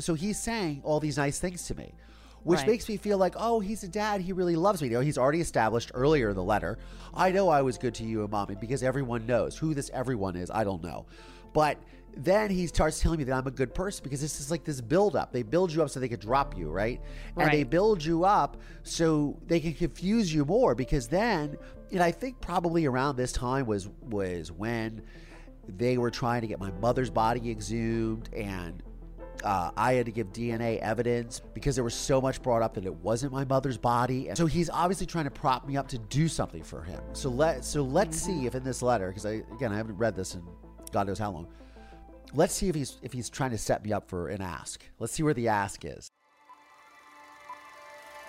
So he's saying all these nice things to me, which Right. makes me feel like, oh, he's a dad. He really loves me. You know, he's already established earlier in the letter. I know I was good to you and mommy because everyone knows who this everyone is. I don't know, but then he starts telling me that I'm a good person because this is like this build up. They build you up so they could drop you, right? And they build you up so they can confuse you more because then, and I think probably around this time was was when they were trying to get my mother's body exhumed and uh, I had to give DNA evidence because there was so much brought up that it wasn't my mother's body. And so he's obviously trying to prop me up to do something for him. So let so let's see if in this letter, because I again I haven't read this in God knows how long. Let's see if he's if he's trying to set me up for an ask. Let's see where the ask is.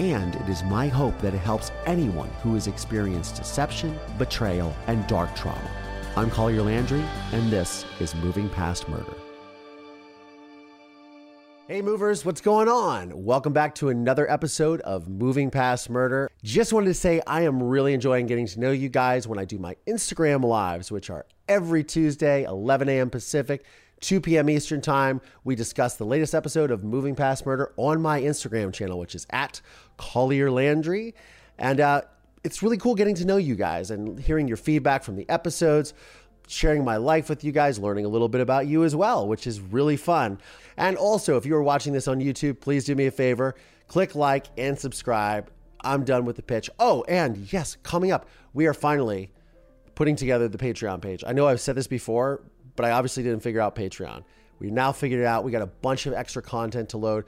and it is my hope that it helps anyone who has experienced deception, betrayal, and dark trauma. I'm Collier Landry, and this is Moving Past Murder. Hey, movers, what's going on? Welcome back to another episode of Moving Past Murder. Just wanted to say I am really enjoying getting to know you guys when I do my Instagram lives, which are every Tuesday, 11 a.m. Pacific, 2 p.m. Eastern Time. We discuss the latest episode of Moving Past Murder on my Instagram channel, which is at Collier Landry. And uh, it's really cool getting to know you guys and hearing your feedback from the episodes sharing my life with you guys, learning a little bit about you as well, which is really fun. And also, if you are watching this on YouTube, please do me a favor click like and subscribe. I'm done with the pitch. Oh, and yes, coming up, we are finally putting together the Patreon page. I know I've said this before, but I obviously didn't figure out Patreon. We now figured it out. We got a bunch of extra content to load,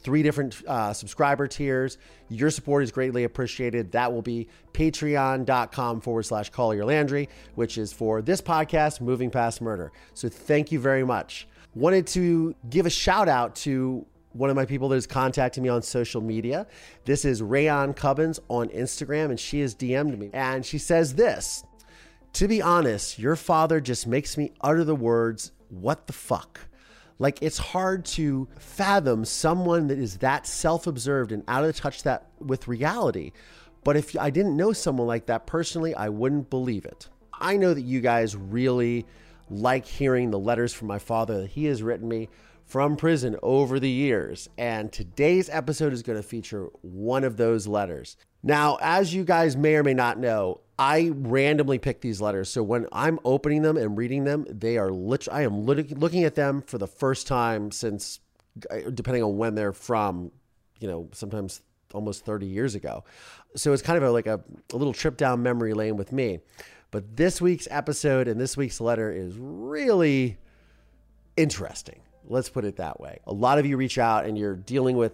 three different uh, subscriber tiers. Your support is greatly appreciated. That will be patreon.com forward slash Collier Landry, which is for this podcast, Moving Past Murder. So thank you very much. Wanted to give a shout out to one of my people that is contacting me on social media. This is Rayon Cubbins on Instagram, and she has DM'd me. And she says this To be honest, your father just makes me utter the words, what the fuck? Like it's hard to fathom someone that is that self-observed and out of touch that with reality. But if I didn't know someone like that personally, I wouldn't believe it. I know that you guys really like hearing the letters from my father that he has written me from prison over the years. And today's episode is going to feature one of those letters. Now, as you guys may or may not know, I randomly pick these letters. So when I'm opening them and reading them, they are lit- I am lit- looking at them for the first time since, uh, depending on when they're from, you know, sometimes almost 30 years ago. So it's kind of a, like a, a little trip down memory lane with me. But this week's episode and this week's letter is really interesting. Let's put it that way. A lot of you reach out and you're dealing with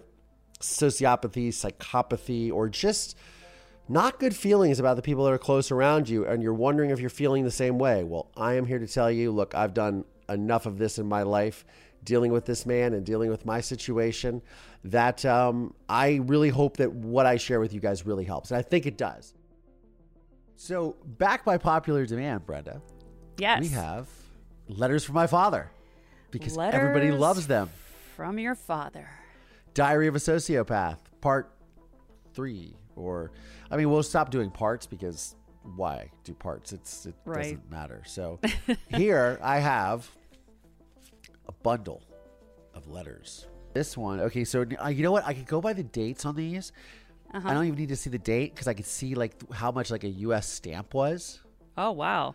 sociopathy, psychopathy, or just not good feelings about the people that are close around you, and you're wondering if you're feeling the same way. Well, I am here to tell you look, I've done enough of this in my life dealing with this man and dealing with my situation that um, I really hope that what I share with you guys really helps. And I think it does. So, back by popular demand, Brenda, Yes. we have letters from my father because everybody loves them. From your father. Diary of a Sociopath, part three. Or, I mean, we'll stop doing parts because why do parts? It's it Right. doesn't matter. So here I have a bundle of letters. This one, okay. So uh, you know what? I could go by the dates on these. Uh-huh. I don't even need to see the date because I could see like how much like a U.S. stamp was. Oh, wow.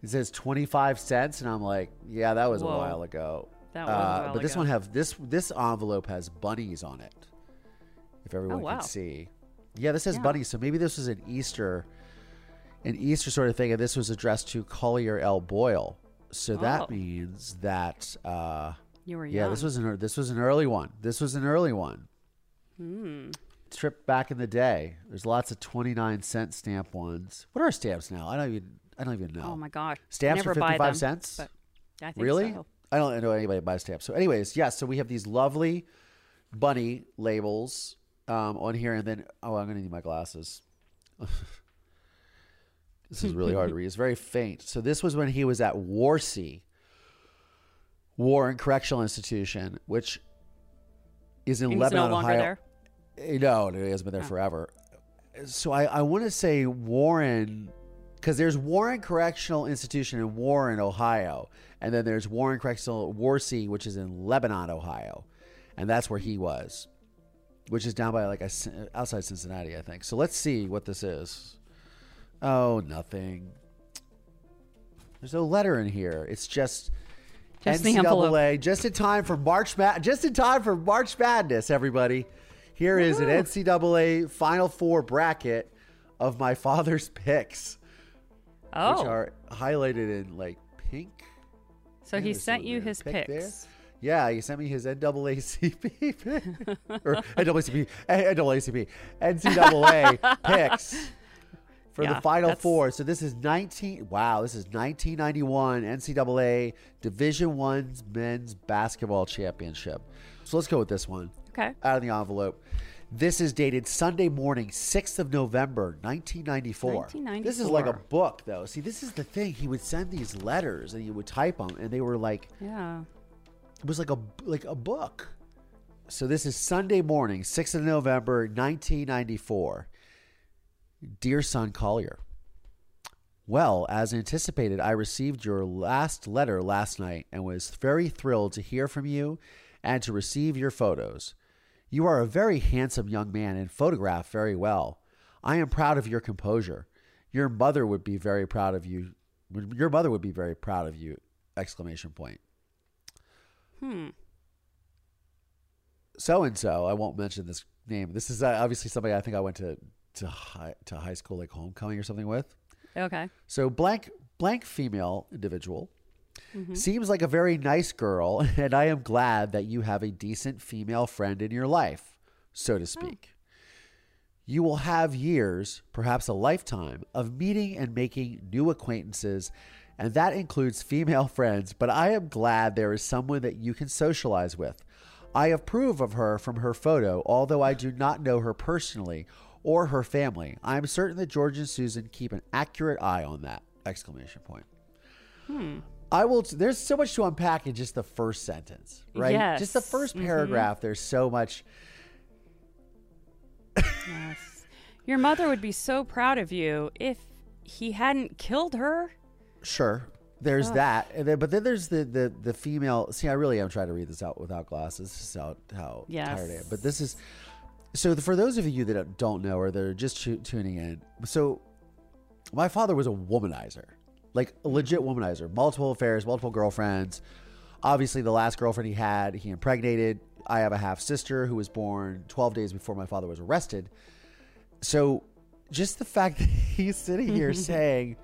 It says twenty five cents, and I'm like, yeah, that was a while ago. That was Uh, but this ago. one have this this envelope has bunnies on it. If everyone Oh, wow. can see, yeah, this has Yeah. bunnies. So maybe this was an Easter, an Easter sort of thing, and this was addressed to Collier L. Boyle. So Oh. that means that, uh, You were yeah, young. this was an this was an early one. This was an early one. Hmm. Trip back in the day. There's lots of twenty nine cent stamp ones. What are stamps now? I don't even I don't even know. Oh, my gosh. Stamps for 55 them, cents? but I think Really? so. I don't know anybody that buys stamps. So, anyways, yes. so we have these lovely bunny labels um, on here, and then oh, I'm gonna need my glasses. this is really hard to read. It's very faint. So this was when he was at Warsea, Warren Correctional Institution, which is in He's Lebanon, no longer Ohio. there. No, he hasn't been there forever. So I, I want to say Warren, because there's Warren Correctional Institution in Warren, Ohio, and then there's Warren Correctional Warsea, which is in Lebanon, Ohio, and that's where he was, which is down by like a, outside Cincinnati, I think. So let's see what this is. Oh, nothing. There's no letter in here. It's just. Just. NCAA, just in time for March just in time for March Madness, everybody. Here is an NCAA Final Four bracket of my father's picks, Oh, which are highlighted in like pink. so Yeah, he sent you his Pick there. picks. Yeah, he sent me his NAACP or NAACP, NAACP, NCAA picks for the Final that's- Four. So this is 19. Wow, this is 1991 NCAA Division One's men's basketball championship. So let's go with this one Okay. out of the envelope. This is dated Sunday morning, 6th of November, 1994. This is like a book, though. See, this is the thing. He would send these letters and he would type them, and they were like, Yeah. it was like a like a book. So this is Sunday morning, 6th of November, 1994. Dear son Collier, well, as anticipated, I received your last letter last night and was very thrilled to hear from you and to receive your photos. You are a very handsome young man and photograph very well. I am proud of your composure. Your mother would be very proud of you. Your mother would be very proud of you! Exclamation point. Hmm. so and so. I won't mention this name. This is uh, obviously somebody I think I went to to high, to high school like homecoming or something with. Okay. So blank blank female individual Mm-hmm. seems like a very nice girl, and I am glad that you have a decent female friend in your life, so to speak. You will have years, perhaps a lifetime, of meeting and making new acquaintances, and that includes female friends, but I am glad there is someone that you can socialize with. I approve of her from her photo, although I do not know her personally or her family. I am certain that George and Susan keep an accurate eye on that! Exclamation point. Hmm. I will. There's so much to unpack in just the first sentence, right? Yes. Just the first mm-hmm. paragraph. There's so much. Yes. Your mother would be so proud of you if he hadn't killed her. Sure. There's that, and then, but then there's the, the the female. See, I really am trying to read this out without glasses. This is how how Yes. tired I am. But this is so for those of you that don't know or that are just tu- tuning in. So my father was a womanizer, like a legit womanizer. Multiple affairs, multiple girlfriends. Obviously, the last girlfriend he had, he impregnated. I have a half sister who was born 12 days before my father was arrested. So just the fact that he's sitting here saying.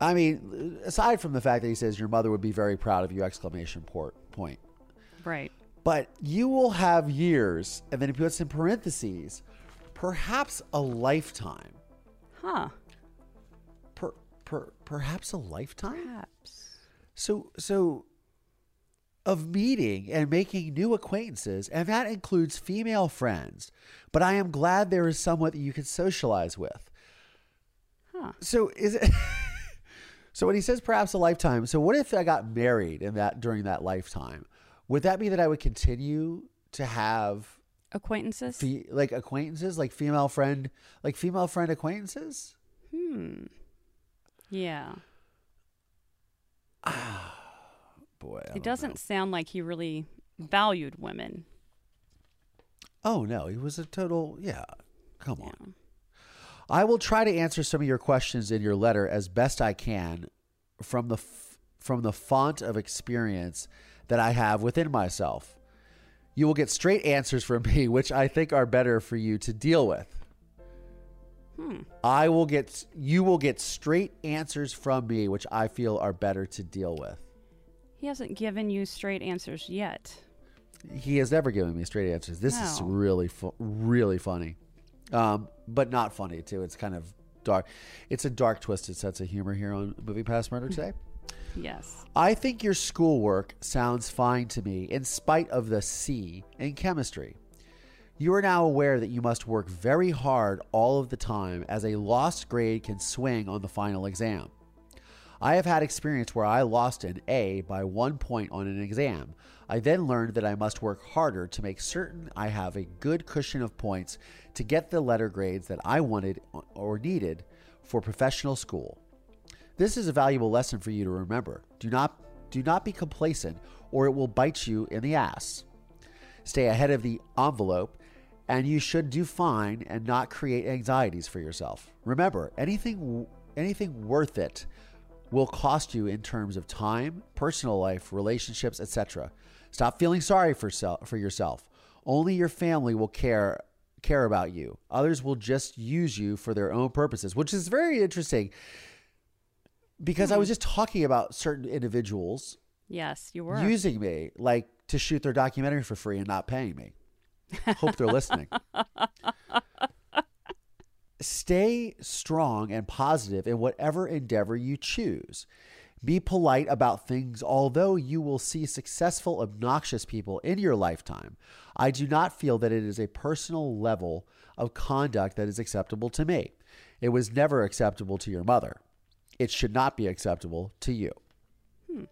I mean, aside from the fact that he says your mother would be very proud of you! Exclamation port point. Right. But you will have years, and then he puts in parentheses, perhaps a lifetime. Huh. Per, per, perhaps a lifetime. Perhaps. So so of meeting and making new acquaintances, and that includes female friends. But I am glad there is someone that you can socialize with. Huh. So is it So when he says perhaps a lifetime, so what if I got married in that during that lifetime? Would that mean that I would continue to have Acquaintances? fe- like acquaintances, like female friend, like female friend acquaintances? hmm. Yeah. Boy, I It doesn't know. sound like he really valued women. Oh no, he was a total yeah. Come on. Yeah. I will try to answer some of your questions in your letter as best I can from the f- from the font of experience that I have within myself. You will get straight answers from me, which I think are better for you to deal with. I will get you will get straight answers from me, which I feel are better to deal with. He hasn't given you straight answers yet. He has never given me straight answers. This is really, fu- really funny, um, but not funny too. It's kind of dark. It's a dark, twisted sense of humor here on Moving Past Murder today. Yes. I think your schoolwork sounds fine to me in spite of the C in chemistry. You are now aware that you must work very hard all of the time as a lost grade can swing on the final exam. I have had experience where I lost an A by one point on an exam. I then learned that I must work harder to make certain I have a good cushion of points to get the letter grades that I wanted or needed for professional school. This is a valuable lesson for you to remember. Do not do not be complacent or it will bite you in the ass. Stay ahead of the envelope and you should do fine and not create anxieties for yourself. Remember, anything anything worth it will cost you in terms of time, personal life, relationships, etc. Stop feeling sorry for self, for yourself. Only your family will care care about you. Others will just use you for their own purposes, which is very interesting because I was just talking about certain individuals Yes, you were. using me like to shoot their documentary for free and not paying me. Hope they're listening. Stay strong and positive in whatever endeavor you choose. Be polite about things, although you will see successful, obnoxious people in your lifetime. I do not feel that it is a personal level of conduct that is acceptable to me. It was never acceptable to your mother. It should not be acceptable to you. Hmm.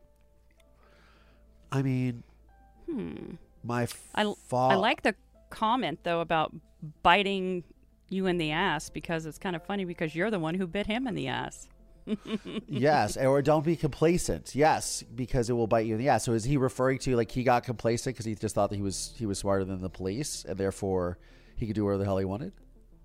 I mean, hmm. my I, I like the comment though about biting you in the ass because it's kind of funny because you're the one who bit him in the ass. yes, or don't be complacent. Yes, because it will bite you in the ass. So is he referring to like he got complacent because he just thought that he was he was smarter than the police and therefore he could do whatever the hell he wanted?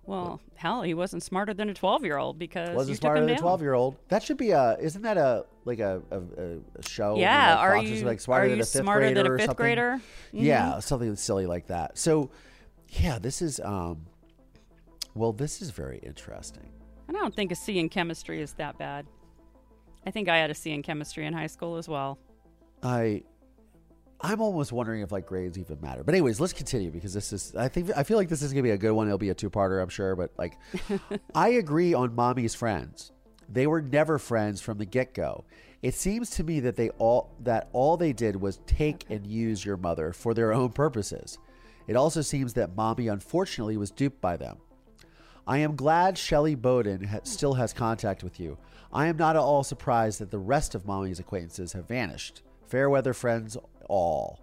Well, hell, he wasn't smarter than a 12 year old because you Wasn't took smarter him than a twelve year old. That should be a isn't that a like a a, a- show? Yeah, are you like smarter are than you a fifth smarter than a fifth grader? Yeah, something silly like that. So, yeah, this is um, well, this is very interesting. And I don't think a C in chemistry is that bad. I think I had a C in chemistry in high school as well. I I'm almost wondering if like grades even matter. But anyways, let's continue because this is I think I feel like this is gonna be a good one. It'll be a two parter, I'm sure. But like I agree on mommy's friends. They were never friends from the get go. It seems to me that they all that all they did was take and use your mother for their own purposes. It also seems that mommy unfortunately was duped by them. I am glad Shelley Bowden ha- still has contact with you. I am not at all surprised that the rest of Mommy's acquaintances have vanished. Fair weather friends, all.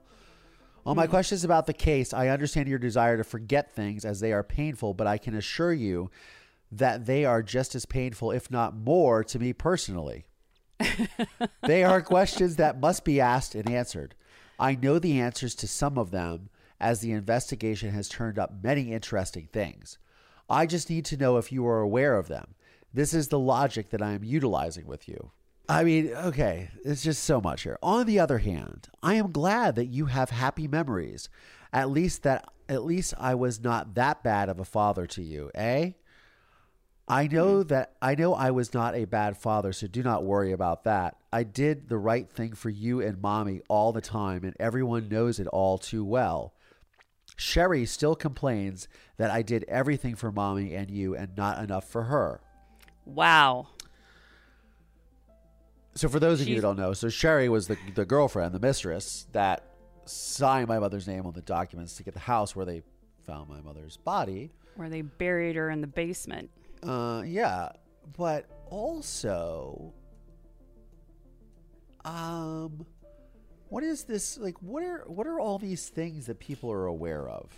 On my hmm. questions about the case, I understand your desire to forget things as they are painful, but I can assure you that they are just as painful, if not more, to me personally. they are questions that must be asked and answered. I know the answers to some of them, as the investigation has turned up many interesting things. I just need to know if you are aware of them. This is the logic that I am utilizing with you. I mean, okay, it's just so much here. On the other hand, I am glad that you have happy memories. At least that at least I was not that bad of a father to you, eh? I know that I know I was not a bad father, so do not worry about that. I did the right thing for you and mommy all the time, and everyone knows it all too well. Sherry still complains that I did everything for mommy and you and not enough for her. Wow. So for those of you who don't know, so Sherry was the the girlfriend, the mistress that signed my mother's name on the documents to get the house where they found my mother's body. Where they buried her in the basement. Uh, yeah, but also, um, what is this like? What are what are all these things that people are aware of?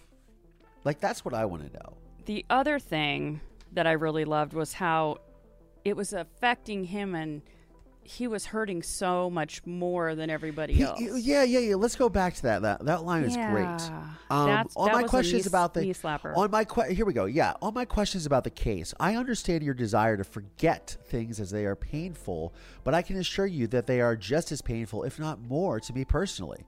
Like that's what I want to know. The other thing that I really loved was how it was affecting him and he was hurting so much more than everybody He- else. yeah, yeah, yeah. Let's go back to that. That that line is great. Yeah. Um, that my questions knee- about the knee slapper. on my que- here we go. Yeah, on my questions about the case, I understand your desire to forget things as they are painful, but I can assure you that they are just as painful, if not more, to me personally.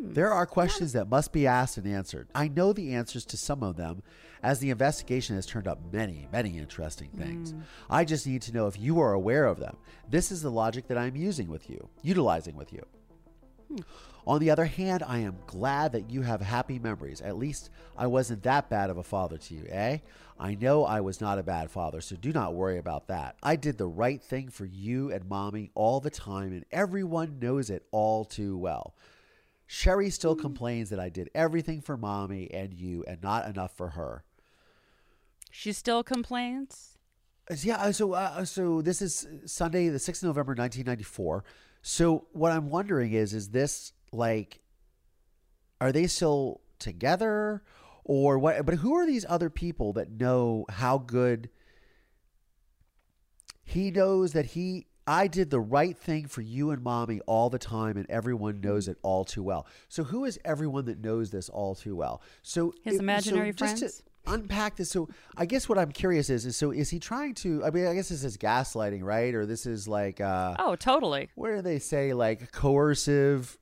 Hmm. There are questions that must be asked and answered. I know the answers to some of them, as the investigation has turned up many, many interesting things. Hmm. I just need to know if you are aware of them. This is the logic that I'm using with you, utilizing with you. On the other hand, I am glad that you have happy memories. At least I wasn't that bad of a father to you, eh? I know I was not a bad father, so do not worry about that. I did the right thing for you and mommy all the time, and everyone knows it all too well. Sherry still complains that I did everything for mommy and you and not enough for her. She still complains. Uh, Yeah, uh, so uh, so this is Sunday, the sixth of November, nineteen ninety four. So what I'm wondering is, is this like, are they still together, or what? But who are these other people that know how good he knows that he? I did the right thing for you and mommy all the time, and everyone knows it all too well. So who is everyone that knows this all too well? So His it- so imaginary to- friends? Unpack this. So I guess what I'm curious is, is so is he trying to? I mean, I guess this is gaslighting, right? Or this is like, uh, Oh, totally. Where do they say? Like coercive,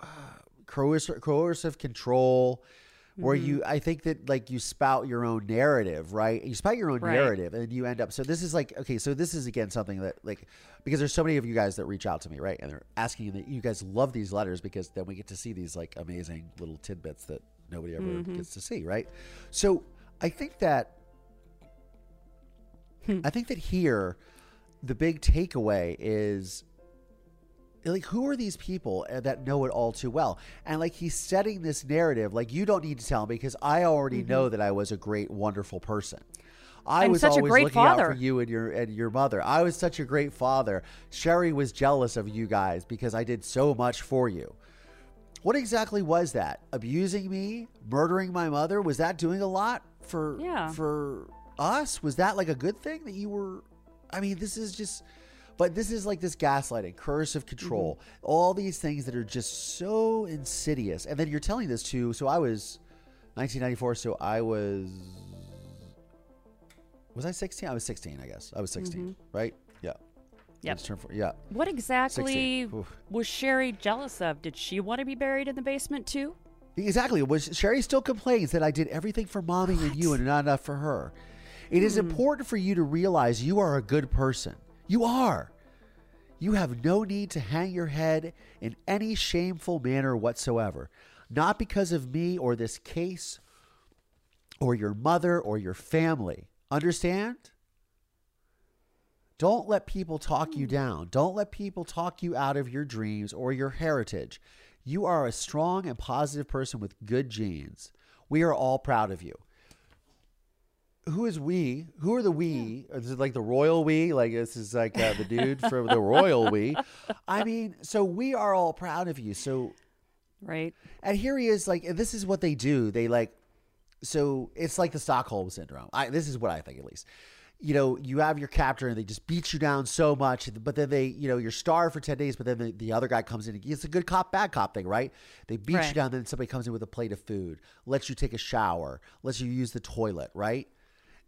uh, coercive, coercive control. Where Mm-hmm. you, I think that like you spout your own narrative, right? You spout your own Right. narrative, and you end up. So this is like okay. So this is again something that like because there's so many of you guys that reach out to me, right? And they're asking that you guys love these letters because then we get to see these like amazing little tidbits that nobody ever Mm-hmm. gets to see, right? So I think that Hmm. I think that here the big takeaway is like who are these people uh, that know it all too well and like he's setting this narrative like you don't need to tell me because i already know that i was a great wonderful person I I'm was Mm-hmm. such a always great looking out father. for you and your and your mother. I was such a great father. Sherry was jealous of you guys because I did so much for you. What exactly was that? Abusing me, murdering my mother? Was that doing a lot for Yeah. for us? Was that like a good thing that you were I mean, this is just but this is like this gaslighting, coercive control, Mm-hmm. all these things that are just so insidious. And then you're telling this to so I was 1994, so I was was I 16? I was 16, I guess. I was 16, right? Yeah. Yep. Turned four- yeah. What exactly was Sherry jealous of? Did she want to be buried in the basement too? Exactly. Was Sherry still complains that I did everything for mommy and you and not enough for her? It is hmm. important for you to realize you are a good person. You are. You have no need to hang your head in any shameful manner whatsoever. Not because of me or this case or your mother or your family. Understand? Don't let people talk you down. Don't let people talk you out of your dreams or your heritage. You are a strong and positive person with good genes. We are all proud of you. Who is we? Who are the we? Is it like the royal we? Like this is like uh, the dude from the royal we. I mean, so we are all proud of you. So Right. and here he is, like, this is what they do. They like, so it's like the Stockholm syndrome. I, this is what I think, at least. You know, you have your captor and they just beat you down so much, but then they, you know, you're starved for 10 days, but then the, the other guy comes in. And, It's a good cop, bad cop thing, right? They beat you down, then somebody comes in with a plate of food, lets you take a shower, lets you use the toilet, right?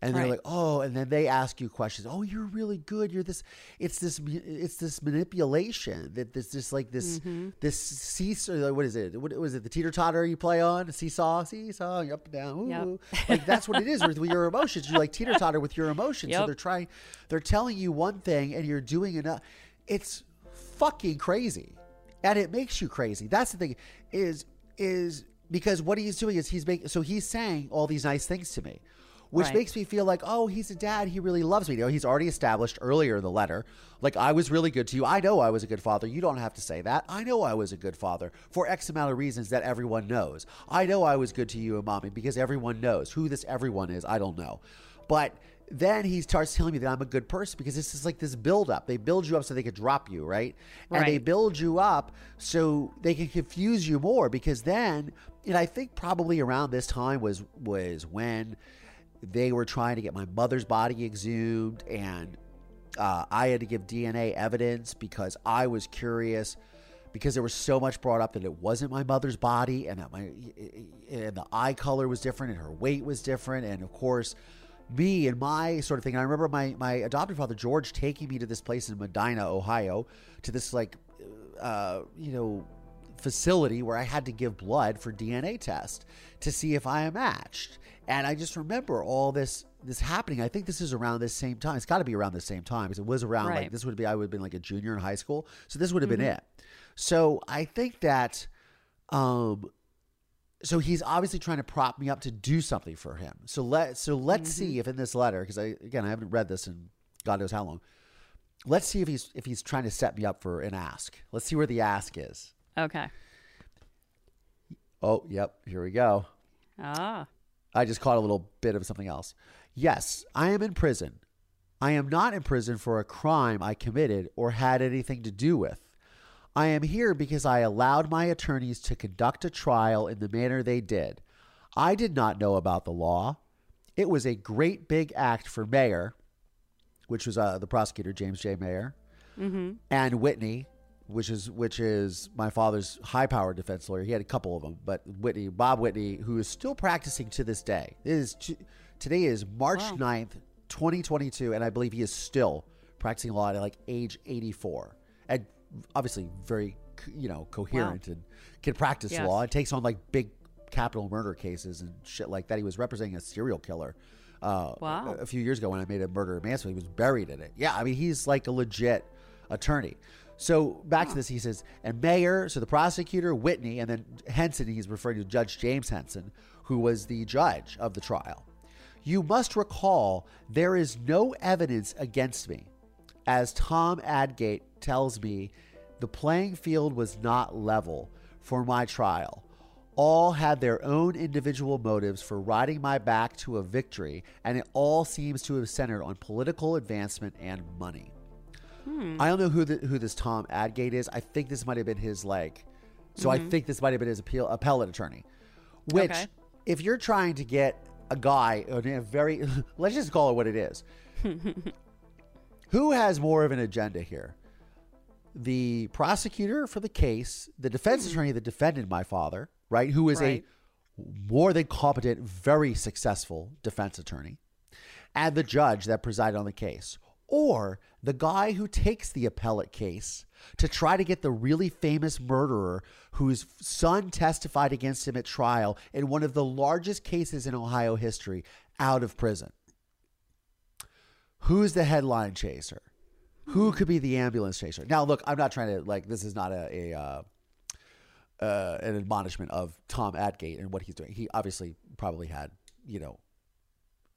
And they're Right. like, oh, and then they ask you questions. Oh, you're really good. You're this. It's this. It's this manipulation that this, this like this, Mm-hmm. this seesaw. What is it? What was it? The teeter totter you play on? Seesaw, seesaw, you're up and down. Ooh. Yep. like that's what it is with, your emotions. You like teeter totter with your emotions. So they're trying. They're telling you one thing, and you're doing enough. It's fucking crazy, and it makes you crazy. That's the thing. Is is because what he's doing is he's making. So he's saying all these nice things to me which Right. makes me feel like, oh, he's a dad. He really loves me. You know, he's already established earlier in the letter, like I was really good to you. I know I was a good father. You don't have to say that. I know I was a good father for X amount of reasons that everyone knows. I know I was good to you and mommy because everyone knows who this everyone is. I don't know, but then he starts telling me that I'm a good person because this is like this build up. They build you up so they could drop you, right? right? And they build you up so they can confuse you more because then, and I think probably around this time was was when they were trying to get my mother's body exhumed and uh, i had to give dna evidence because i was curious because there was so much brought up that it wasn't my mother's body and that my and the eye color was different and her weight was different and of course me and my sort of thing. And I remember my my adopted father George taking me to this place in Medina, Ohio, to this like, uh, you know, facility where I had to give blood for DNA test to see if I matched. And I just remember all this this happening, I think this is around this same time. It's got to be around the same time because it was around like this would be I would have been like a junior in high school, so this would have been it. So I think that, um, so he's obviously trying to prop me up to do something for him. So let so let's see if in this letter because I again I haven't read this in God knows how long. Let's see if he's if he's trying to set me up for an ask. Let's see where the ask is. Okay. Oh, yep, here we go. Ah. I just caught a little bit of something else. Yes, I am in prison. I am not in prison for a crime I committed or had anything to do with. I am here because I allowed my attorneys to conduct a trial in the manner they did. I did not know about the law. It was a great big act for Mayer, which was uh, the prosecutor James J. Mayer, and Whitney, which is which is my father's high-powered defense lawyer. He had a couple of them, but Whitney, Bob Whitney, who is still practicing to this day. It is today is March Wow. 9th, 2022, and I believe he is still practicing law at like age 84. And obviously very you know, coherent and can practice Yes. law. It takes on like big capital murder cases and shit like that. He was representing a serial killer uh, Wow. a, a few years ago when I made a murder in Mansfield. He was buried in it. Yeah, I mean, he's like a legit attorney. So back to this, he says, and Mayer, so the prosecutor, Whitney, and then Henson, he's referring to Judge James Henson, who was the judge of the trial. You must recall there is no evidence against me. As Tom Adgate tells me, the playing field was not level for my trial. All had their own individual motives for riding my back to a victory, and it all seems to have centered on political advancement and money. I don't know who the, who this Tom Adgate is. I think this might have been his like. So I mm-hmm. think this might have been his appeal appellate attorney. Which, Okay. if you're trying to get a guy in a very, let's just call it what it is. who has more of an agenda here? The prosecutor for the case, the defense hmm. attorney that defended my father, right? Who is Right. a more than competent, very successful defense attorney, and the judge that presided on the case, or the guy who takes the appellate case to try to get the really famous murderer whose son testified against him at trial in one of the largest cases in Ohio history out of prison. Who's the headline chaser? Who could be the ambulance chaser? Now, look, I'm not trying to like. This is not a, a uh, uh, an admonishment of Tom Adgate and what he's doing. He obviously probably had, you know,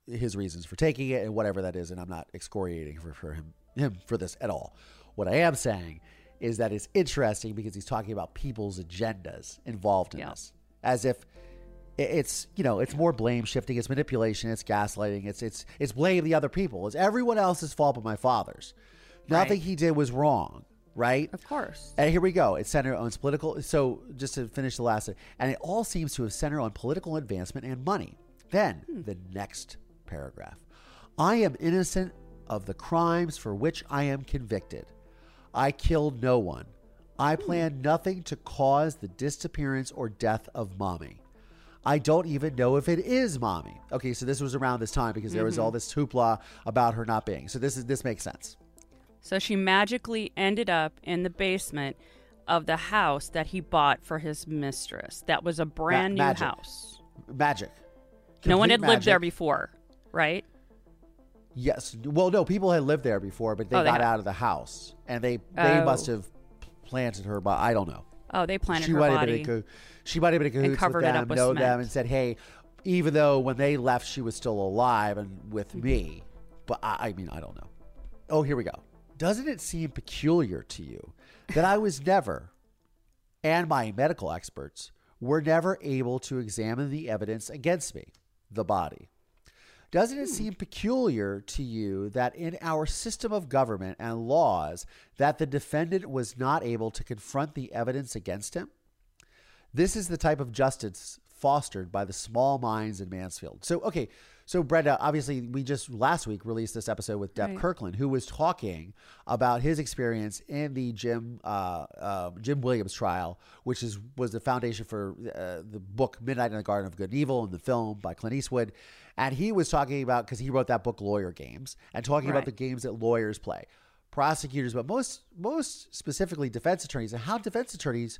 his reasons for taking it and whatever that is, and I'm not excoriating for, for him him for this at all. What I am saying is that it's interesting because he's talking about people's agendas involved in Yeah. this, as if it's you know it's more blame shifting, it's manipulation, it's gaslighting, it's it's it's blame the other people, it's everyone else's fault but my father's. Nothing he did was wrong, right? Of course. And here we go. It's centered on political. So just to finish the last, and it all seems to have centered on political advancement and money. Then hmm. the next paragraph: I am innocent of the crimes for which I am convicted. I killed no one. I hmm. planned nothing to cause the disappearance or death of mommy. I don't even know if it is mommy. Okay, so this was around this time because there was all mm-hmm. this hoopla about her not being. So this is this makes sense. So she magically ended up in the basement of the house that he bought for his mistress. That was a brand new magic. house. Magic. no one had lived there before, right? Yes. Well, no, people had lived there before, but they Oh, they got had. out of the house, and they they Oh. must have planted her. But I don't know. Oh, they planted she her might body. have been co- she might have been in cahoots covered with them, up with know cement. them, and said, "Hey, even though when they left, she was still alive and with Mm-hmm. me." But I, I mean, I don't know. Oh, here we go. Doesn't it seem peculiar to you that I was never, and my medical experts were never able to examine the evidence against me, the body? Doesn't it seem peculiar to you that in our system of government and laws that the defendant was not able to confront the evidence against him? This is the type of justice fostered by the small minds in Mansfield. So, okay, so Brenda, obviously, we just last week released this episode with Dep Right. Kirkland, who was talking about his experience in the Jim uh, uh, Jim Williams trial, which is was the foundation for uh, the book Midnight in the Garden of Good and Evil and the film by Clint Eastwood. And he was talking about because he wrote that book, Lawyer Games, and talking about the games that lawyers play, prosecutors, but most most specifically defense attorneys, and how defense attorneys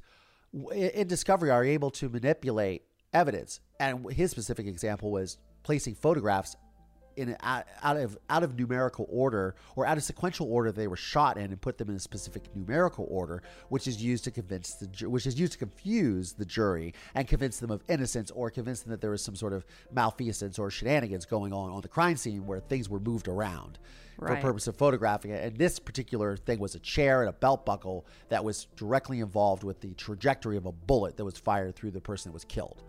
in discovery are able to manipulate evidence. And his specific example was placing photographs in out out of out of numerical order or out of sequential order they were shot in and put them in a specific numerical order, which is used to convince the which is used to confuse the jury and convince them of innocence or convince them that there was some sort of malfeasance or shenanigans going on on the crime scene where things were moved around for Right. purpose of photographing it. And this particular thing was a chair and a belt buckle that was directly involved with the trajectory of a bullet that was fired through the person that was killed.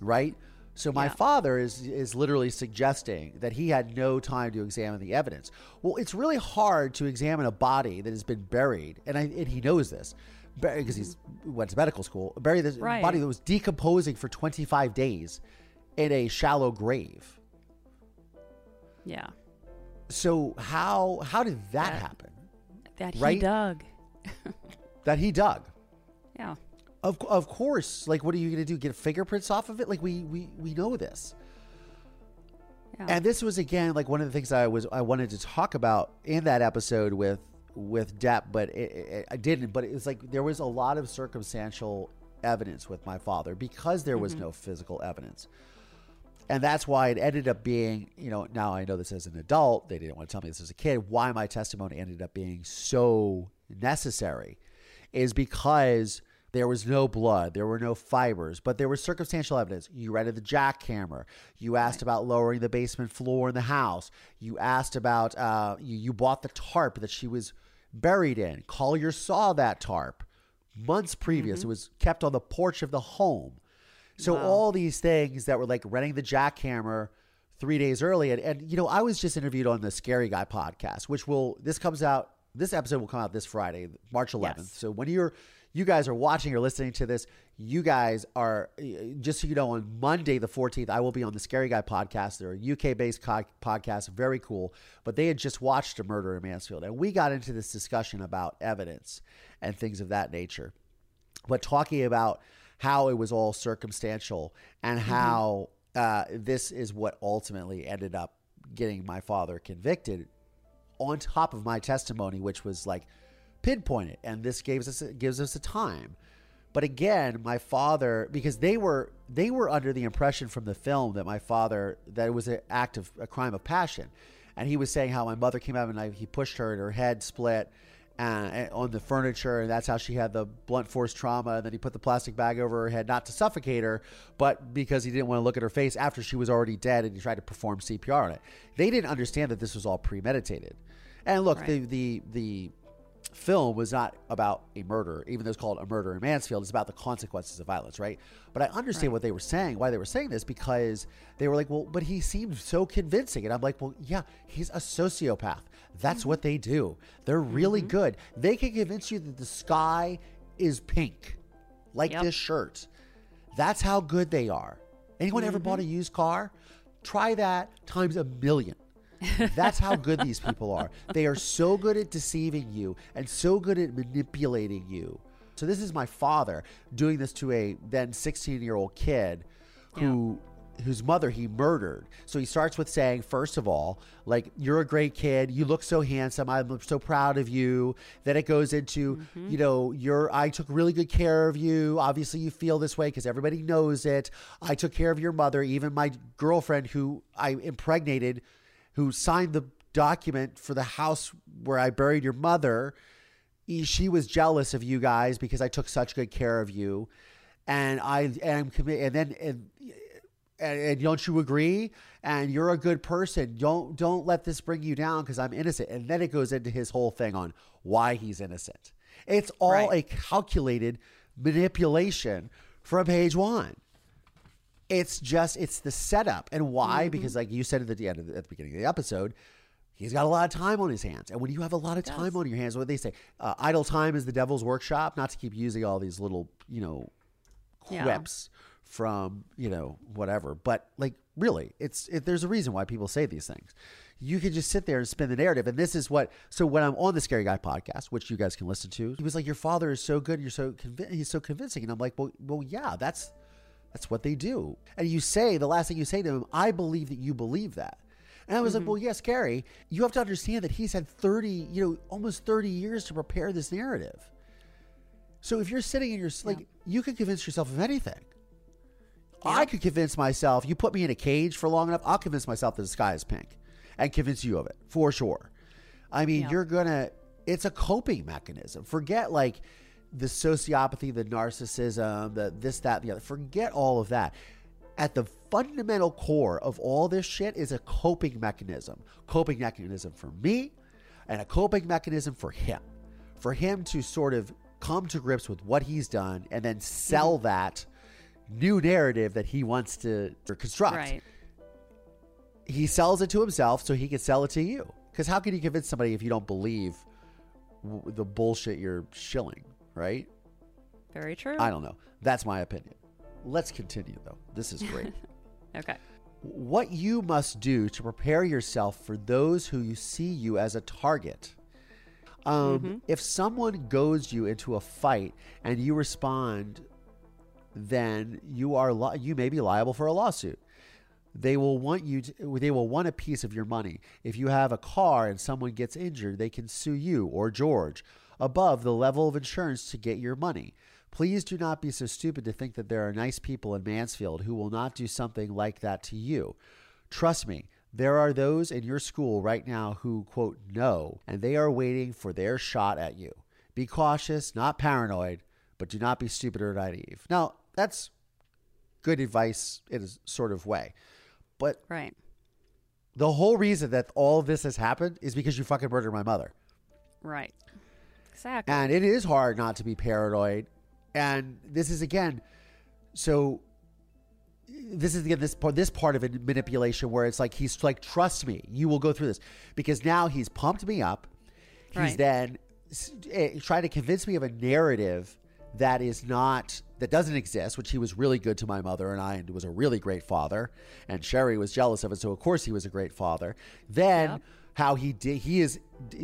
Right? So my Yeah. father is is literally suggesting that he had no time to examine the evidence. Well, it's really hard to examine a body that has been buried, and I, and he knows this because he's went to medical school. Bury this Right. body that was decomposing for 25 days in a shallow grave. Yeah. So how how did that That- happen? That he Right? dug. That he dug. Yeah. Of, of course. Like, what are you going to do? Get fingerprints off of it? Like, we we, we know this. Yeah. And this was again like one of the things I was I wanted to talk about in that episode with with Dep, but it, it, I didn't. But it was like there was a lot of circumstantial evidence with my father because there was mm-hmm. no physical evidence. And that's why it ended up being, you know, now I know this as an adult. They didn't want to tell me this as a kid. Why my testimony ended up being so necessary is because there was no blood, there were no fibers, but there was circumstantial evidence. You rented the jackhammer. You asked about lowering the basement floor in the house. You asked about, uh, you, you bought the tarp that she was buried in. Collier saw that tarp months previous. It was kept on the porch of the home. So all these things that were like renting the jackhammer three days early, and, and you know, I was just interviewed on the Scary Guy podcast, which will this comes out. This episode will come out this Friday, March 11th. Yes. So when you're you guys are watching or listening to this, you guys are just so you know on Monday the 14th, I will be on the Scary Guy podcast. They're a UK based co- podcast, very cool. But they had just watched a murder in Mansfield, and we got into this discussion about evidence and things of that nature but talking about how it was all circumstantial and how uh, this is what ultimately ended up getting my father convicted on top of my testimony, which was like pinpointed, and this gives us gives us a time. But again, my father, because they were they were under the impression from the film that my father that it was an act of a crime of passion, and he was saying how my mother came out and I, he pushed her and her head split. Uh, on the furniture, and that's how she had the blunt force trauma. And then he put the plastic bag over her head, not to suffocate her, but because he didn't want to look at her face after she was already dead, and he tried to perform CPR on it. They didn't understand that this was all premeditated. And look, the the the film was not about a murder, even though it's called a murder in Mansfield. It's about the consequences of violence, right? But I understand what they were saying, why they were saying this, because they were like, well, but he seemed so convincing. And I'm like, well, yeah, he's a sociopath. That's mm-hmm. what they do. They're really mm-hmm. good. They can convince you that the sky is pink, like Yep. this shirt. That's how good they are. Anyone ever mm-hmm. bought a used car? Try that times a million. That's how good these people are. They are so good at deceiving you and so good at manipulating you. So this is my father doing this to a then 16-year-old kid who whose mother he murdered. So he starts with saying first of all, like you're a great kid, you look so handsome, I'm so proud of you. Then it goes into, mm-hmm. you know, you're I took really good care of you. Obviously you feel this way because everybody knows it. I took care of your mother, even my girlfriend who I impregnated who signed the document for the house where I buried your mother, she was jealous of you guys because I took such good care of you, and I am committed. And then and, and, and don't you agree? And you're a good person. Don't don't let this bring you down because I'm innocent. And then it goes into his whole thing on why he's innocent. It's all Right. a calculated manipulation from page one. It's just it's the setup and why because like you said at the end of the, at the beginning of the episode, he's got a lot of time on his hands, and when you have a lot of time on your hands, what they say, uh, idle time is the devil's workshop. Not to keep using all these little you know Yeah. quips from you know whatever, but like really, it's it, there's a reason why people say these things. You can just sit there and spin the narrative, and this is what. So when I'm on the Scary Guy podcast, which you guys can listen to, he was like, "Your father is so good, you're so convi- he's so convincing," and I'm like, "Well, well, yeah, that's that's what they do." And you say the last thing you say to him, "I believe that you believe that." And I was like, mm-hmm. well, yes, Gary, you have to understand that he's had 30, you know, almost 30 years to prepare this narrative. So if you're sitting in your, like, you can convince yourself of anything. I could convince myself, you put me in a cage for long enough, I'll convince myself that the sky is pink and convince you of it for sure. I mean, Yeah. you're going to, it's a coping mechanism. Forget like the sociopathy, the narcissism, the this, that, the other. Forget all of that. At the fundamental core of all this shit is a coping mechanism. Coping mechanism for me and a coping mechanism for him. For him to sort of come to grips with what he's done and then sell Mm-hmm. that new narrative that he wants to construct. Right. He sells it to himself so he can sell it to you. Because how can you convince somebody if you don't believe w- the bullshit you're shilling, right? Very true. I don't know. That's my opinion. Let's continue, though. This is great. Okay. what you must do to prepare yourself for those who you see you as a target. Um, If someone goes you into a fight and you respond, then you are li- you may be liable for a lawsuit. They will want you to, they will want a piece of your money. If you have a car and someone gets injured, they can sue you or George above the level of insurance to get your money. Please do not be so stupid to think that there are nice people in Mansfield who will not do something like that to you. Trust me, there are those in your school right now who, quote, know, and they are waiting for their shot at you. Be cautious, not paranoid, but do not be stupid or naive. Now, that's good advice in a sort of way. But Right. the whole reason that all this has happened is because you fucking murdered my mother. Right. Exactly. And it is hard not to be paranoid. And this is again, so this is again this part this part of it manipulation where it's like he's like, trust me, you will go through this because now he's pumped me up. He's Right. then eh, trying to convince me of a narrative that is not that doesn't exist, which he was really good to my mother and I and was a really great father. And Sherry was jealous of it, so of course he was a great father. Then Yep. How he did he is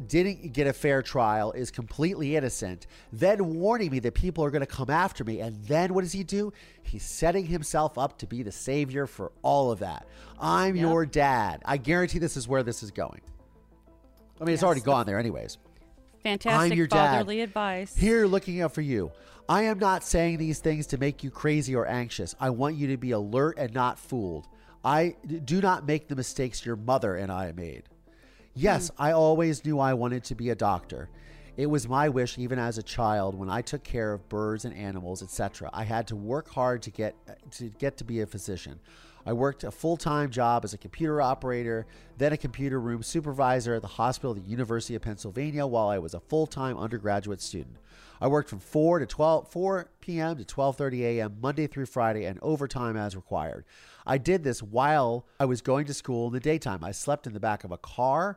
didn't get a fair trial is completely innocent then warning me that people are going to come after me and then what does he do he's setting himself up to be the savior for all of that i'm Yep. your dad i guarantee this is where this is going i mean it's already gone there anyways Fantastic your dad. fatherly advice. here looking out for you. I am not saying these things to make you crazy or anxious. I want you to be alert and not fooled. I do not make the mistakes your mother and I made. Yes, mm. I always knew I wanted to be a doctor. It was my wish even as a child when I took care of birds and animals, etc. I had to work hard to get to get to be a physician. I worked a full-time job as a computer operator, then a computer room supervisor at the hospital at the University of Pennsylvania while I was a full-time undergraduate student. I worked from 4 to 12 4 p.m. to 12:30 a.m. Monday through Friday and overtime as required. I did this while I was going to school in the daytime. I slept in the back of a car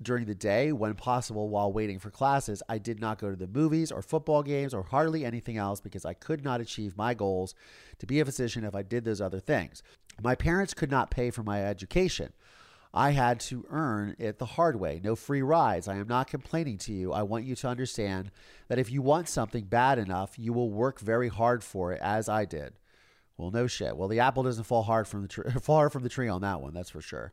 during the day when possible while waiting for classes. I did not go to the movies or football games or hardly anything else because I could not achieve my goals to be a physician if I did those other things. My parents could not pay for my education. I had to earn it the hard way. No free rides. I am not complaining to you. I want you to understand that if you want something bad enough, you will work very hard for it, as I did. Well, no shit. Well, the apple doesn't fall hard from the tree, fall from the tree on that one. That's for sure.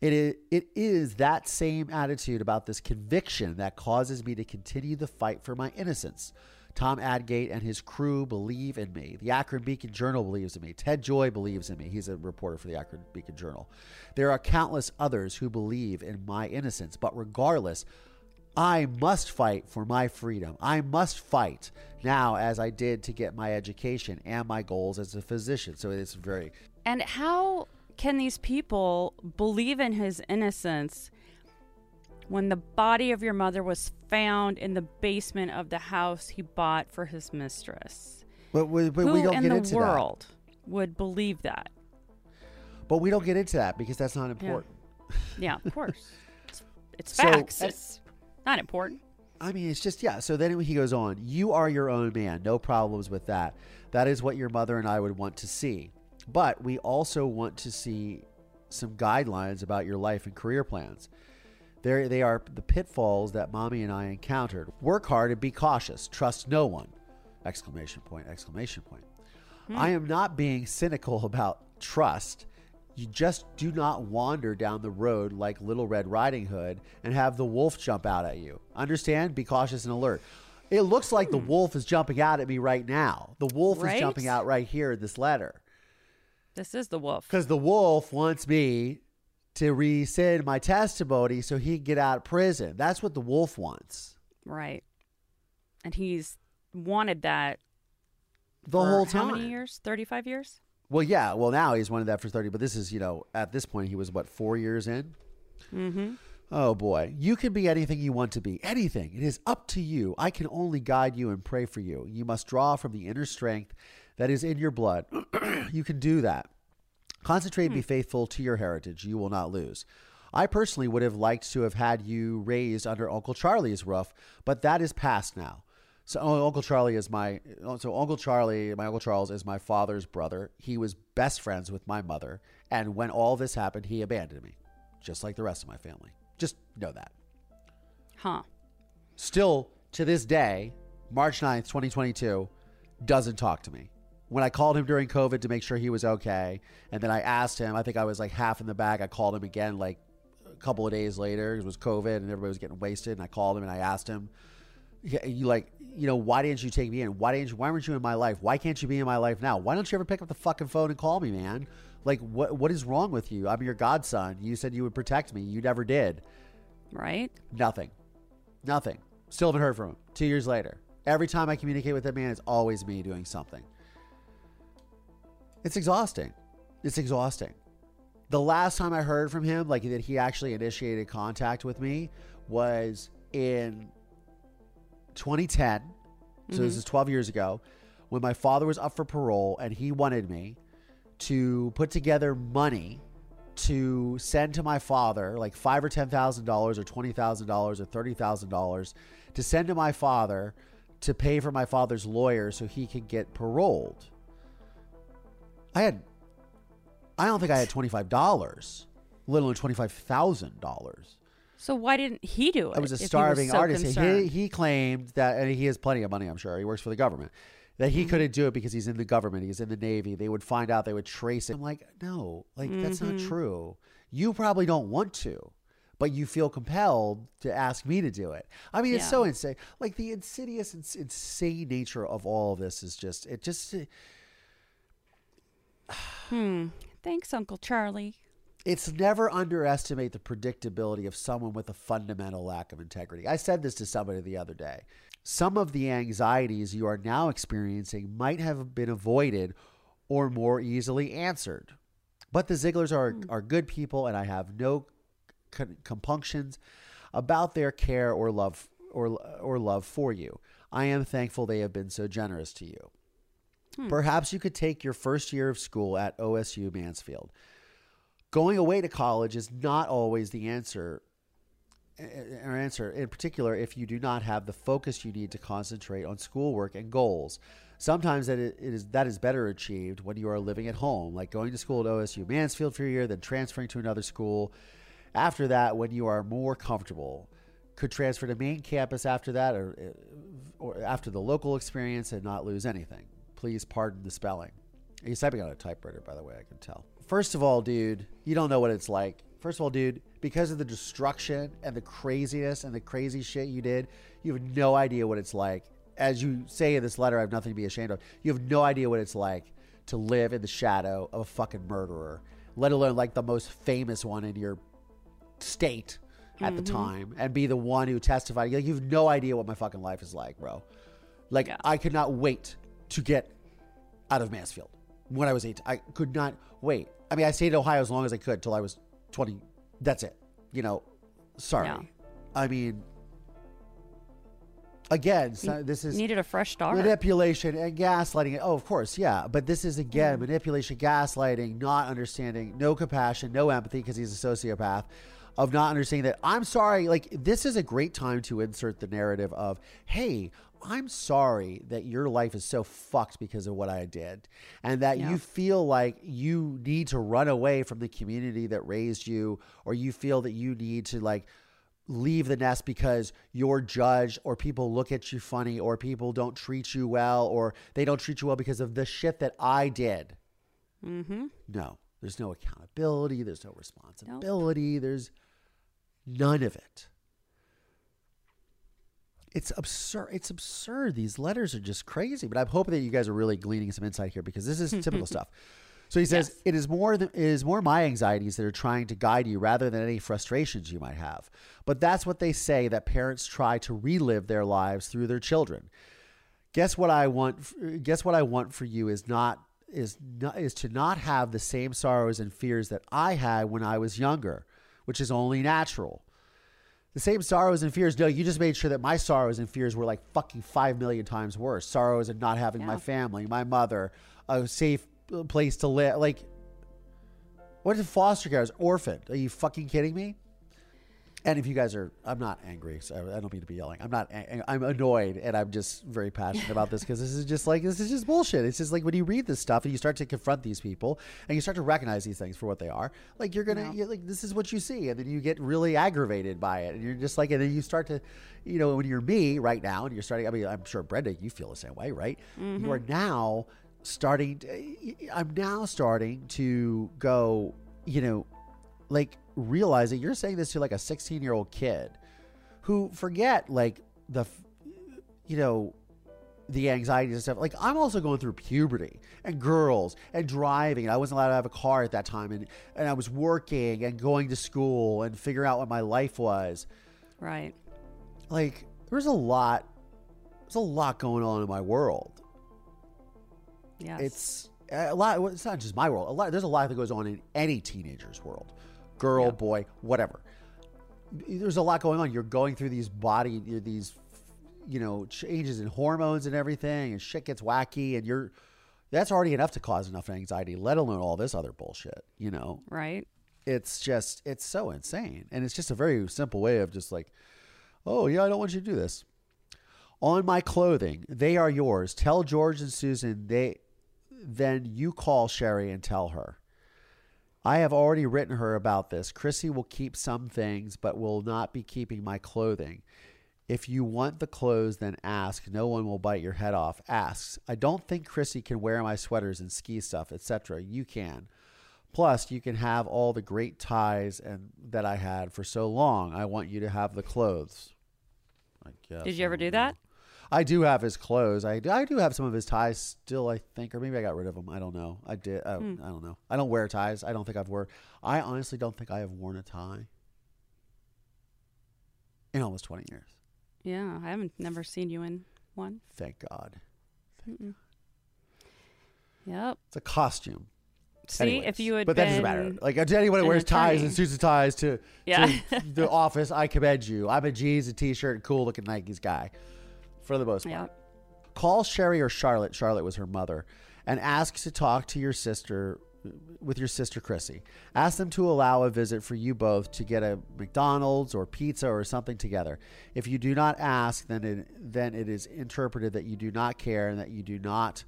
It is, it is that same attitude about this conviction that causes me to continue the fight for my innocence. Tom Adgate and his crew believe in me. The Akron Beacon Journal believes in me. Ted Joy believes in me. He's a reporter for the Akron Beacon Journal. There are countless others who believe in my innocence, but regardless, I must fight for my freedom. I must fight now as I did to get my education and my goals as a physician. So it's very And how can these people believe in his innocence when the body of your mother was found in the basement of the house he bought for his mistress? but we, but Who we don't in get the into that. world would believe that? But we don't get into that because that's not important. Yeah, of course. it's, it's So- facts. it's not important. I mean, it's just yeah. So then he goes on. You are your own man. No problems with that. That is what your mother and I would want to see. But we also want to see some guidelines about your life and career plans. There, they are the pitfalls that mommy and I encountered. Work hard and be cautious. Trust no one! Exclamation point! Exclamation point! Hmm. I am not being cynical about trust. You just do not wander down the road like Little Red Riding Hood and have the wolf jump out at you. Understand? Be cautious and alert. It looks like the hmm. wolf is jumping out at me right now. The wolf Right? is jumping out right here in this letter. This is the wolf. because the wolf wants me to rescind my testimony so he can get out of prison. That's what the wolf wants Right. And he's wanted that the for whole How many years? 35 years? Well, yeah. Well, now he's wanted that for thirty, but this is you know at this point he was what four years in. Mm-hmm. Oh boy, you can be anything you want to be. Anything. It is up to you. I can only guide you and pray for you. You must draw from the inner strength that is in your blood. you can do that. Concentrate and be faithful to your heritage. You will not lose. I personally would have liked to have had you raised under Uncle Charlie's roof, but that is past now. So oh, Uncle Charlie is my oh, so Uncle Charlie, my Uncle Charles is my father's brother. He was best friends with my mother, and when all this happened, he abandoned me, just like the rest of my family. Just know that. Huh. Still to this day, March 9th, 2022, doesn't talk to me. When I called him during COVID to make sure he was okay, and then I asked him, I think I was like half in the bag. I called him again like a couple of days later. It was COVID and everybody was getting wasted. And I called him and I asked him, you like, you know, why didn't you take me in? Why didn't you, why weren't you in my life? Why can't you be in my life now? Why don't you ever pick up the fucking phone and call me, man? Like, what, what is wrong with you? I'm your godson. You said you would protect me. You never did. Right? Nothing. Nothing. Still haven't heard from him. Two years later. Every time I communicate with that man, it's always me doing something. It's exhausting. It's exhausting. The last time I heard from him, like that he actually initiated contact with me, was in 2010. So this mm-hmm. is 12 years ago, when my father was up for parole and he wanted me to put together money to send to my father, like five or ten thousand dollars, or twenty thousand dollars, or thirty thousand dollars, to send to my father to pay for my father's lawyer so he could get paroled. I had, I don't think I had twenty five dollars, let alone twenty five thousand dollars. So why didn't he do it? I was a starving so artist. He, concerned? he claimed that, and he has plenty of money, I'm sure. He works for the government. That Mm-hmm. he couldn't do it because he's in the government. He's in the Navy. They would find out. They would trace it. I'm like, no, like that's not Mm-hmm. true. You probably don't want to, but you feel compelled to ask me to do it. I mean, it's so insane. Like the insidious, and insane nature of all of this is just, it just, Hmm. Thanks, Uncle Charlie. It's never underestimate the predictability of someone with a fundamental lack of integrity. I said this to somebody the other day. Some of the anxieties you are now experiencing might have been avoided or more easily answered. But the Zigglers are, hmm. are good people, and I have no compunctions about their care or love or, or love for you. I am thankful they have been so generous to you. Hmm. Perhaps you could take your first year of school at OSU Mansfield. Going away to college is not always the answer or answer in particular if you do not have the focus you need to concentrate on schoolwork and goals. Sometimes that it is that is better achieved when you are living at home, like going to school at OSU Mansfield for a year, then transferring to another school. After that, when you are more comfortable, could transfer to main campus after that, or uh, or after the local experience, and not lose anything. Please pardon the spelling. He's typing on a typewriter, by the way. I can tell. First of all, dude, you don't know what it's like. First of all, dude, because of the destruction and the craziness and the crazy shit you did, you have no idea what it's like. As you say in this letter, I have nothing to be ashamed of. You have no idea what it's like to live in the shadow of a fucking murderer, let alone like the most famous one in your state at the mm-hmm. time and be the one who testified. Like, you have no idea what my fucking life is like, bro. Like, Yeah. I could not wait to get out of Mansfield when I was eight. I could not wait. I mean, I stayed in Ohio as long as I could till I was 20. That's it. You know, sorry. I mean, again, so this is Needed a fresh start. manipulation and gaslighting. Oh, of course, yeah. But this is again mm. manipulation, gaslighting, not understanding, no compassion, no empathy because he's a sociopath. Of not understanding that I'm sorry. Like this is a great time to insert the narrative of, hey, I'm sorry that your life is so fucked because of what I did, and that Yeah. you feel like you need to run away from the community that raised you, or you feel that you need to like leave the nest because you're judged or people look at you funny or people don't treat you well or they don't treat you well because of the shit that I did. mm-hmm. No, there's no accountability, there's no responsibility, there's none of it. It's absurd. It's absurd. These letters are just crazy. But I'm hoping that you guys are really gleaning some insight here because this is typical stuff. So he says Yes. it is more than it is more my anxieties that are trying to guide you rather than any frustrations you might have. But that's what they say that parents try to relive their lives through their children. Guess what I want guess what I want for you is not is not, is to not have the same sorrows and fears that I had when I was younger, which is only natural. The same sorrows and fears. No, you just made sure that my sorrows and fears were like fucking five million times worse. Sorrows and not having my family, my mother, a safe uh, place to live. Like, what if foster care I was orphaned? Are you fucking kidding me? And if you guys are, I'm not angry. So I don't mean to be yelling. I'm not. I'm annoyed, and I'm just very passionate about this because this is just like this is just bullshit. It's just like when you read this stuff and you start to confront these people and you start to recognize these things for what they are. Like you're gonna, you're like this is what you see, and then you get really aggravated by it, and you're just like, and then you start to, you know, when you're me right now, and you're starting. I mean, I'm sure Brenda, you feel the same way, right? Mm-hmm. You are now starting. Eh, to, I'm now starting to go. You know, like realize that you're saying this to like a 16 year old kid who forget like the you know the anxieties and stuff like i'm also going through puberty and girls and driving and i wasn't allowed to have a car at that time and and i was working and going to school and figuring out what my life was Right. like there's a lot there's a lot going on in my world yeah it's a lot. It's not just my world. A lot. There's a lot that goes on in any teenager's world, girl, boy, whatever. There's a lot going on. You're going through these body, these, you know, changes in hormones and everything, and shit gets wacky, and you're. That's already enough to cause enough anxiety, let alone all this other bullshit. You know, right. it's just it's so insane, and it's just a very simple way of just like, oh yeah, I don't want you to do this. On my clothing, they are yours. Tell George and Susan they then you call Sherry and tell her. I have already written her about this. Chrissy will keep some things, but will not be keeping my clothing. If you want the clothes, then ask. No one will bite your head off. Asks. I don't think Chrissy can wear my sweaters and ski stuff, etc. You can. Plus, you can have all the great ties and that I had for so long. I want you to have the clothes. I guess. Did you ever do that? I do have his clothes. I do, I do have some of his ties still, I think, or maybe I got rid of them. I don't know. I did. I, Hmm. I don't know. I don't wear ties. I don't think I've worn. I honestly don't think I have worn a tie in almost twenty years. Yeah. I haven't never seen you in one. Thank God. Yep. It's a costume. See, Anyways. if you had but that doesn't matter. Like to anyone who wears ties and suits and ties to, Yeah. to the office, I commend you. I'm a jeans and t-shirt and cool looking Nikes guy, for the most part. yeah. Call Sherry or Charlotte. Charlotte was her mother, and ask to talk to your sister with your sister Chrissy. Ask them to allow a visit for you both to get a McDonald's or pizza or something together. If you do not ask, then it, then it is interpreted that you do not care and that you do not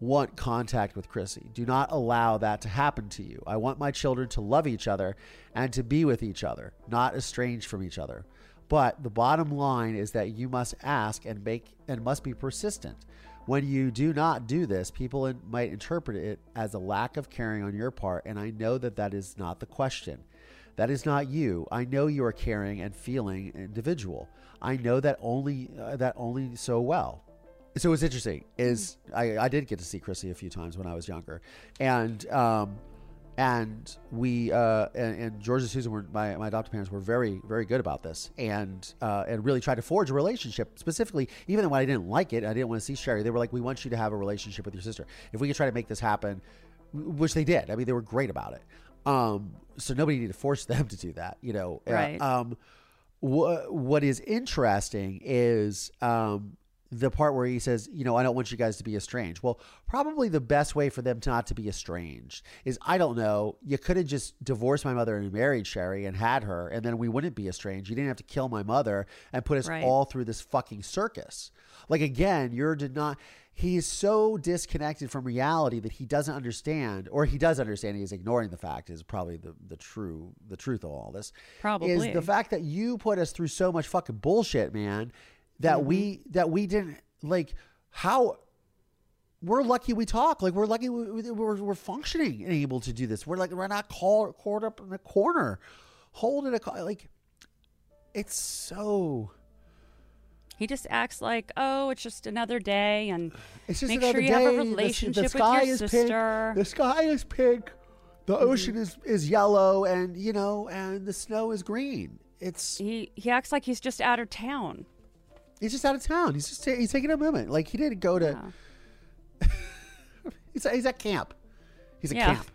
want contact with Chrissy. Do not allow that to happen to you. I want my children to love each other and to be with each other, not estranged from each other. But the bottom line is that you must ask and make and must be persistent. When you do not do this, people in, might interpret it as a lack of caring on your part, and I know that that is not the question. That is not you. I know you are caring and feeling individual. I know that only uh, that only so well. So what's interesting is I, I did get to see Chrissy a few times when I was younger, and um, and we uh, and, and George and Susan were my, my adopted parents were very very good about this. And uh, and really tried to forge a relationship specifically even when I didn't like it I didn't want to see Sherry they were like we want you to have a relationship with your sister. If we could try to make this happen which they did. I mean they were great about it. Um, so nobody needed to force them to do that you know? Uh, Right. um, wha what is interesting is um, the part where he says, you know, I don't want you guys to be estranged. Well, probably the best way for them to not to be estranged is, I don't know, you could have just divorced my mother and married Sherry and had her, and then we wouldn't be estranged. You didn't have to kill my mother and put us Right. all through this fucking circus. Like, again, you're did not. He is so disconnected from reality that he doesn't understand, or he does understand. He's ignoring the fact is probably the, the true the truth of all this. Probably. is the fact that you put us through so much fucking bullshit, man. That we Mm-hmm. that we didn't like how we're lucky we talk like we're lucky we, we- we're, we're functioning and able to do this we're like we're not caught caught up in a corner holding a like it's so He just acts like, oh, it's just another day, and It's just make another sure you day. have The- a the- relationship the sky with your is sister. Pink. The sky is pink. The ocean is, is yellow, and you know, and the snow is green. It's He he acts like he's just out of town. He's just out of town. He's just he's taking a moment. Like he didn't go to. Yeah. He's, he's at camp. He's at Yeah. camp.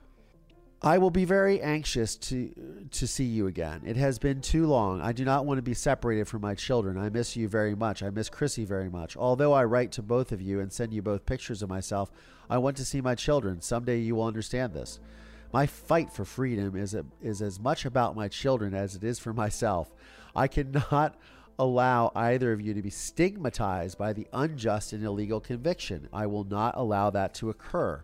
I will be very anxious to to see you again. It has been too long. I do not want to be separated from my children. I miss you very much. I miss Chrissy very much. Although I write to both of you and send you both pictures of myself, I want to see my children. Someday you will understand this. My fight for freedom is a, is as much about my children as it is for myself. I cannot allow either of you to be stigmatized by the unjust and illegal conviction. I will not allow that to occur.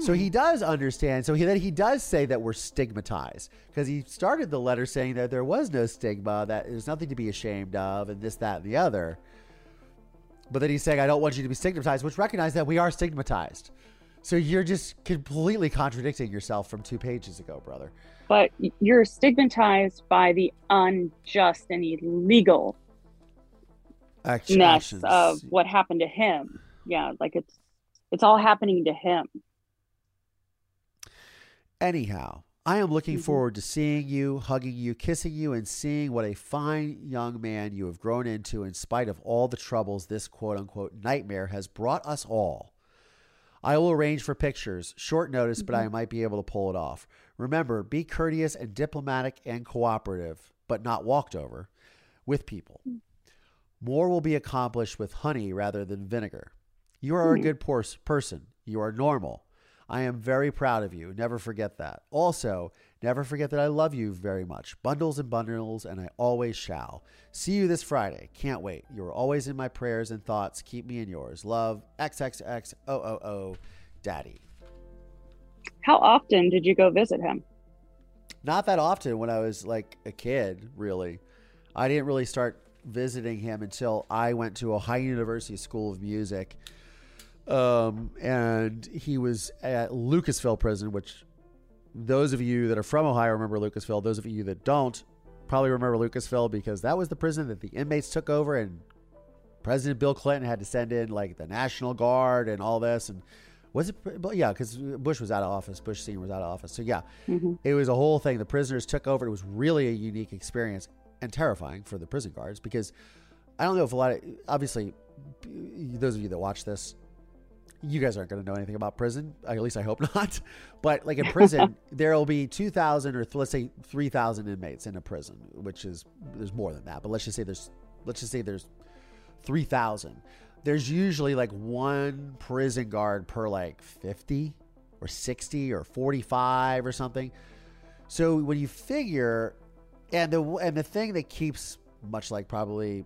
So he hmm. does understand. So he then he does say that we're stigmatized because he started the letter saying that there was no stigma, that there's nothing to be ashamed of, and this, that, and the other. But then he's saying, I don't want you to be stigmatized, which recognize that we are stigmatized. So you're just completely contradicting yourself from two pages ago, brother. But you're stigmatized by the unjust and illegal actions. of what happened to him. Yeah, like it's it's all happening to him. Anyhow, I am looking Mhm. forward to seeing you, hugging you, kissing you, and seeing what a fine young man you have grown into in spite of all the troubles this quote unquote nightmare has brought us all. I will arrange for pictures, short notice, but I might be able to pull it off. Remember, be courteous and diplomatic and cooperative, but not walked over with people. Hmm. More will be accomplished with honey rather than vinegar. You are a hmm. good pors- person. You are normal. I am very proud of you. Never forget that. Also, never forget that I love you very much. Bundles and bundles, and I always shall. See you this Friday. Can't wait. You are always in my prayers and thoughts. Keep me in yours. Love, XXXOOO, Daddy. How often did you go visit him? Not that often when I was like a kid, really. I didn't really start visiting him until I went to Ohio University School of Music. Um, and he was at Lucasville Prison, which those of you that are from Ohio remember Lucasville. Those of you that don't probably remember Lucasville because that was the prison that the inmates took over, and President Bill Clinton had to send in like the National Guard and all this. And was it? Yeah, because Bush was out of office. Bush Senior was out of office. So yeah, mm-hmm. it was a whole thing. The prisoners took over. It was really a unique experience and terrifying for the prison guards because I don't know if a lot of obviously those of you that watch this you guys aren't going to know anything about prison. At least I hope not. But like in prison, there will be 2,000 or th- let's say 3,000 inmates in a prison, which is there's more than that. But let's just say there's let's just say there's 3,000. There's usually like one prison guard per like 50 or 60 or 45 or something. So when you figure, and the and the thing that keeps much like probably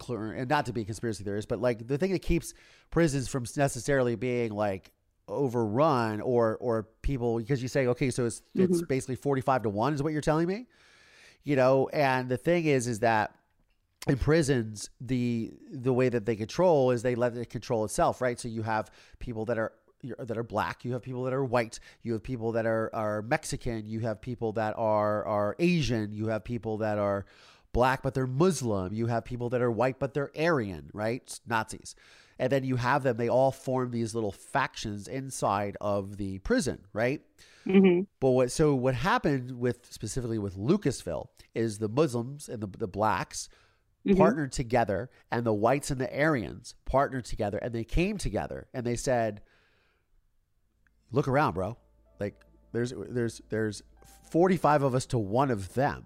clear and not to be conspiracy theorist, but like the thing that keeps prisons from necessarily being like overrun or or people because you say okay so it's it's mm-hmm. basically 45 to 1 is what you're telling me you know and the thing is is that in prisons the the way that they control is they let it control itself right? So you have people that are that are black you have people that are white you have people that are are mexican you have people that are are asian you have people that are black but they're muslim you have people that are white but they're aryan right? Nazis. And then you have them they all form these little factions inside of the prison right? Mm-hmm. but what so what happened with specifically with Lucasville is the Muslims and the, the blacks Mhm. partnered together and the whites and the Aryans partnered together and they came together and they said look around bro like there's there's there's 45 of us to one of them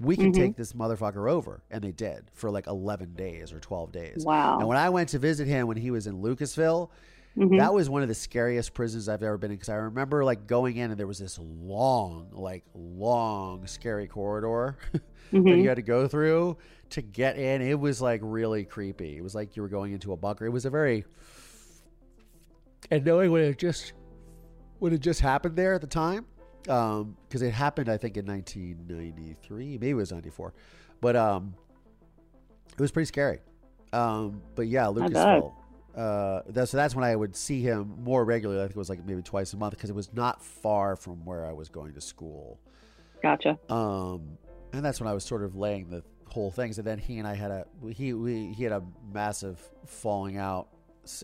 we can Mhm. take this motherfucker over and they did for like 11 days or 12 days Wow. and when I went to visit him when he was in Lucasville Mhm. that was one of the scariest prisons I've ever been in because I remember like going in and there was this long, like long, scary corridor that Mhm. you had to go through to get in. It was like really creepy. It was like you were going into a bunker. It was a very and knowing when it just when it just happened there at the time, because it happened I think in 1993, maybe it was 94, but um, it was pretty scary. Um, but yeah, bet. Uh, that, so that's when I would see him more regularly. I think it was like maybe twice a month because it was not far from where I was going to school. Gotcha. Um, and that's when I was sort of laying the whole things, and then he and I had a he we, he had a massive falling out.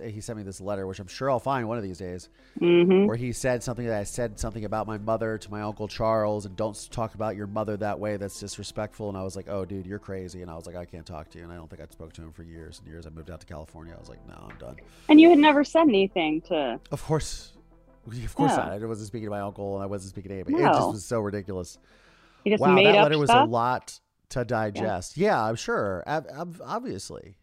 He sent me this letter, which I'm sure I'll find one of these days, hmm where he said something that I said something about my mother to my uncle Charles, and don't talk about your mother that way. That's disrespectful. And I was like, oh, dude, you're crazy. And I was like, I can't talk to you. And I don't think I spoke to him for years and years. I moved out to California. I was like, no, I'm done. And you had never said anything to. Of course, of course Yeah. not. I wasn't speaking to my uncle, and I wasn't speaking to anybody. It just was so ridiculous. Wow, made that letter was a lot to digest. Yeah, I'm sure. Ob- ob- obviously,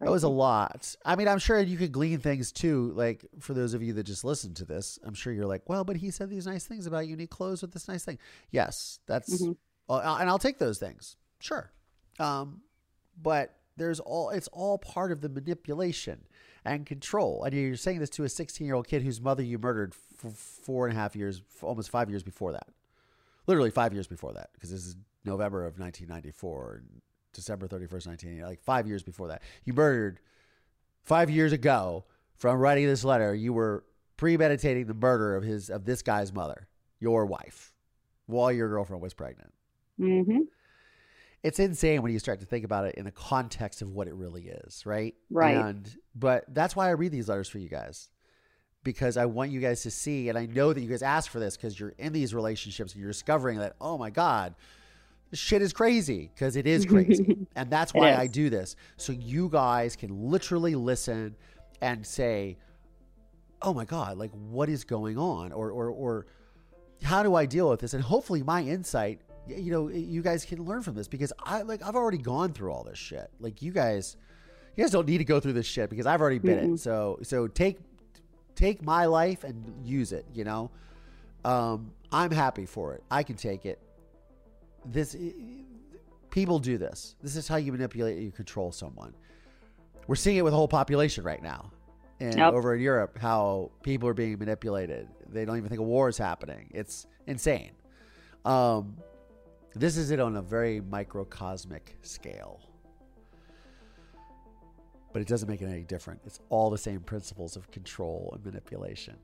that was a lot. I mean, I'm sure you could glean things too. Like for those of you that just listened to this, I'm sure you're like, well, but he said these nice things about you, and he closed with this nice thing. Yes, that's, Mhm. uh, and I'll take those things. Sure, um, but there's all. It's all part of the manipulation and control. And you're saying this to a 16 year old kid whose mother you murdered for four and a half years, almost five years before that literally five years before that, because this is November of 1994, and December 31st, 1980, like five years before that. You murdered five years ago from writing this letter. You were premeditating the murder of his of this guy's mother, your wife, while your girlfriend was pregnant. hmm It's insane when you start to think about it in the context of what it really is, right? Right. And but that's why I read these letters for you guys. Because I want you guys to see, and I know that you guys ask for this because you're in these relationships and you're discovering that, oh my God, shit is crazy because it is crazy. and that's why. I do this. So you guys can literally listen and say, oh my God, like what is going on? Or, or, or how do I deal with this? And hopefully my insight, you know, you guys can learn from this because I like, I've already gone through all this shit. Like you guys, you guys don't need to go through this shit because I've already been it. So, so take, take my life and use it, you know? Um, I'm happy for it. I can take it. This, people do this. This is how you manipulate, you control someone. We're seeing it with the whole population right now. And Yep. over in Europe, how people are being manipulated. They don't even think a war is happening. It's insane. Um, this is it on a very microcosmic scale. But it doesn't make it any different. It's all the same principles of control and manipulation.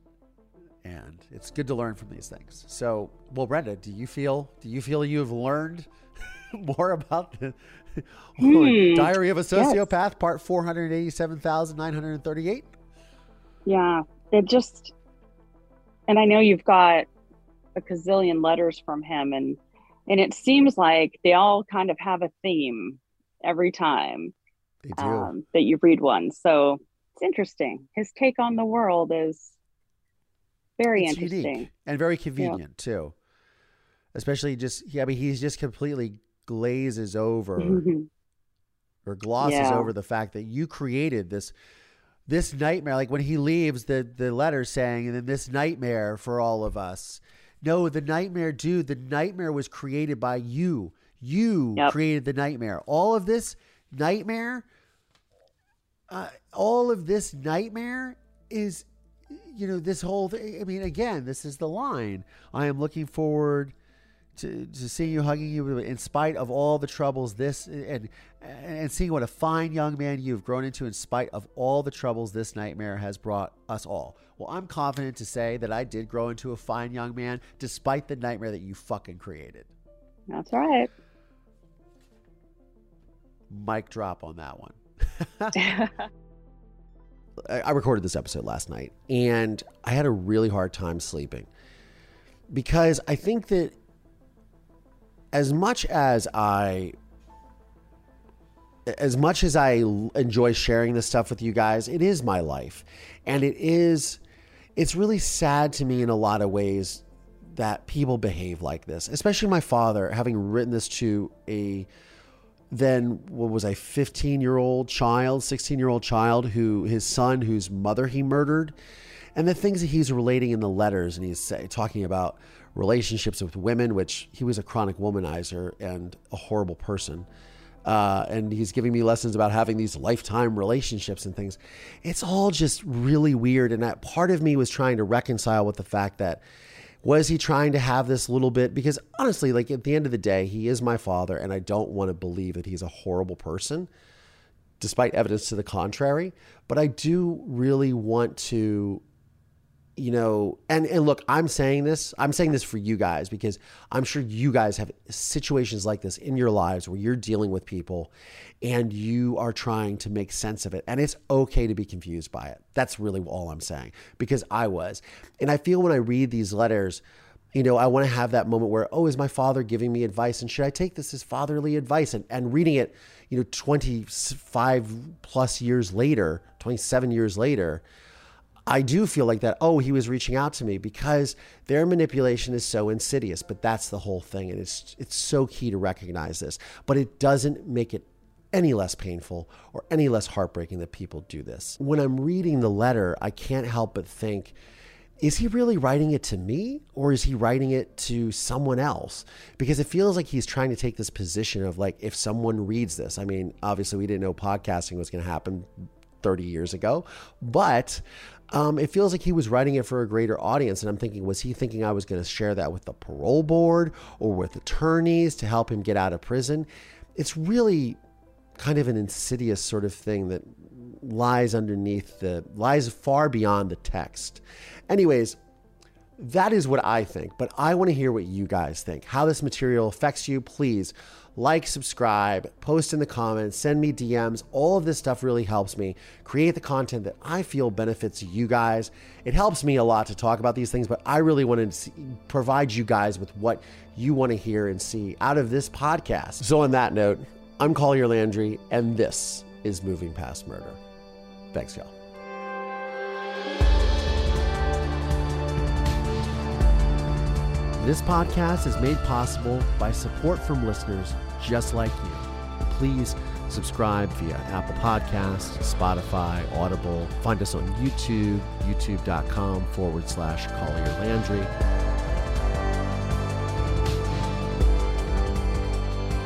And it's good to learn from these things. So, well, Brenda, do you feel do you feel you have learned more about the Hmm, Diary of a Sociopath, part four hundred eighty-seven thousand nine hundred thirty-eight? Yeah, it just, and I know you've got a gazillion letters from him, and and it seems like they all kind of have a theme every time They do. um, that you read one. So it's interesting. His take on the world is very It's interesting. and very convenient too. Especially just yeah, I mean he's just completely glazes over or glosses Yeah. over the fact that you created this this nightmare like when he leaves the the letter saying and then this nightmare for all of us no the nightmare dude the nightmare was created by you you Yep. created the nightmare all of this nightmare uh, all of this nightmare is you know this whole thing i mean again this is the line. I am looking forward to, to seeing you hugging you in spite of all the troubles this and and seeing what a fine young man you've grown into in spite of all the troubles this nightmare has brought us all. Well i'm confident to say that i did grow into a fine young man despite the nightmare that you fucking created. That's right. mic drop on that one I recorded this episode last night and I had a really hard time sleeping because I think that as much as I as much as I enjoy sharing this stuff with you guys, it is my life. And it is it's really sad to me in a lot of ways that people behave like this, especially my father having written this to a then what was a 15 year old child, 16 year old child who his son, whose mother he murdered, and the things that he's relating in the letters, and he's say, talking about relationships with women, which he was a chronic womanizer and a horrible person. Uh, and he's giving me lessons about having these lifetime relationships and things. It's all just really weird. And that part of me was trying to reconcile with the fact that was he trying to have this little bit? Because honestly, like at the end of the day, he is my father, and I don't want to believe that he's a horrible person, despite evidence to the contrary. But I do really want to you know, and and look, I'm saying this, I'm saying this for you guys because I'm sure you guys have situations like this in your lives where you're dealing with people and you are trying to make sense of it. And it's okay to be confused by it. That's really all I'm saying because I was. And I feel when I read these letters, you know, I want to have that moment where, oh, is my father giving me advice? And should I take this as fatherly advice? And, and reading it, you know, 25 plus years later, 27 years later, I do feel like that, oh, he was reaching out to me because their manipulation is so insidious, but that's the whole thing. And it's it's so key to recognize this. But it doesn't make it any less painful or any less heartbreaking that people do this. When I'm reading the letter, I can't help but think, is he really writing it to me or is he writing it to someone else? Because it feels like he's trying to take this position of like, if someone reads this, I mean, obviously we didn't know podcasting was going to happen 30 years ago, but um, it feels like he was writing it for a greater audience. And I'm thinking, was he thinking I was going to share that with the parole board or with attorneys to help him get out of prison? It's really kind of an insidious sort of thing that lies underneath the, lies far beyond the text. Anyways, that is what I think, but I want to hear what you guys think. How this material affects you, please like, subscribe, post in the comments, send me DMs. All of this stuff really helps me create the content that I feel benefits you guys. It helps me a lot to talk about these things, but I really want to provide you guys with what you want to hear and see out of this podcast. So, on that note, I'm Collier Landry, and this is Moving Past Murder. Thanks, y'all. This podcast is made possible by support from listeners just like you. Please subscribe via Apple Podcasts, Spotify, Audible. Find us on YouTube, youtube.com forward slash Collier Landry.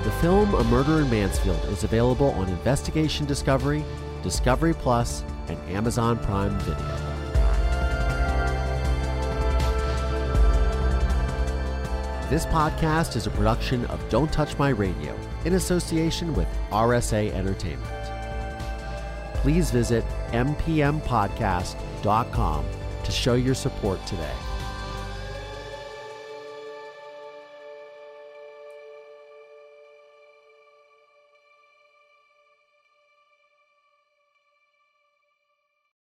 The film A Murder in Mansfield is available on Investigation Discovery, Discovery Plus, and Amazon Prime Video. This podcast is a production of Don't Touch My Radio in association with RSA Entertainment. Please visit mpmpodcast.com to show your support today.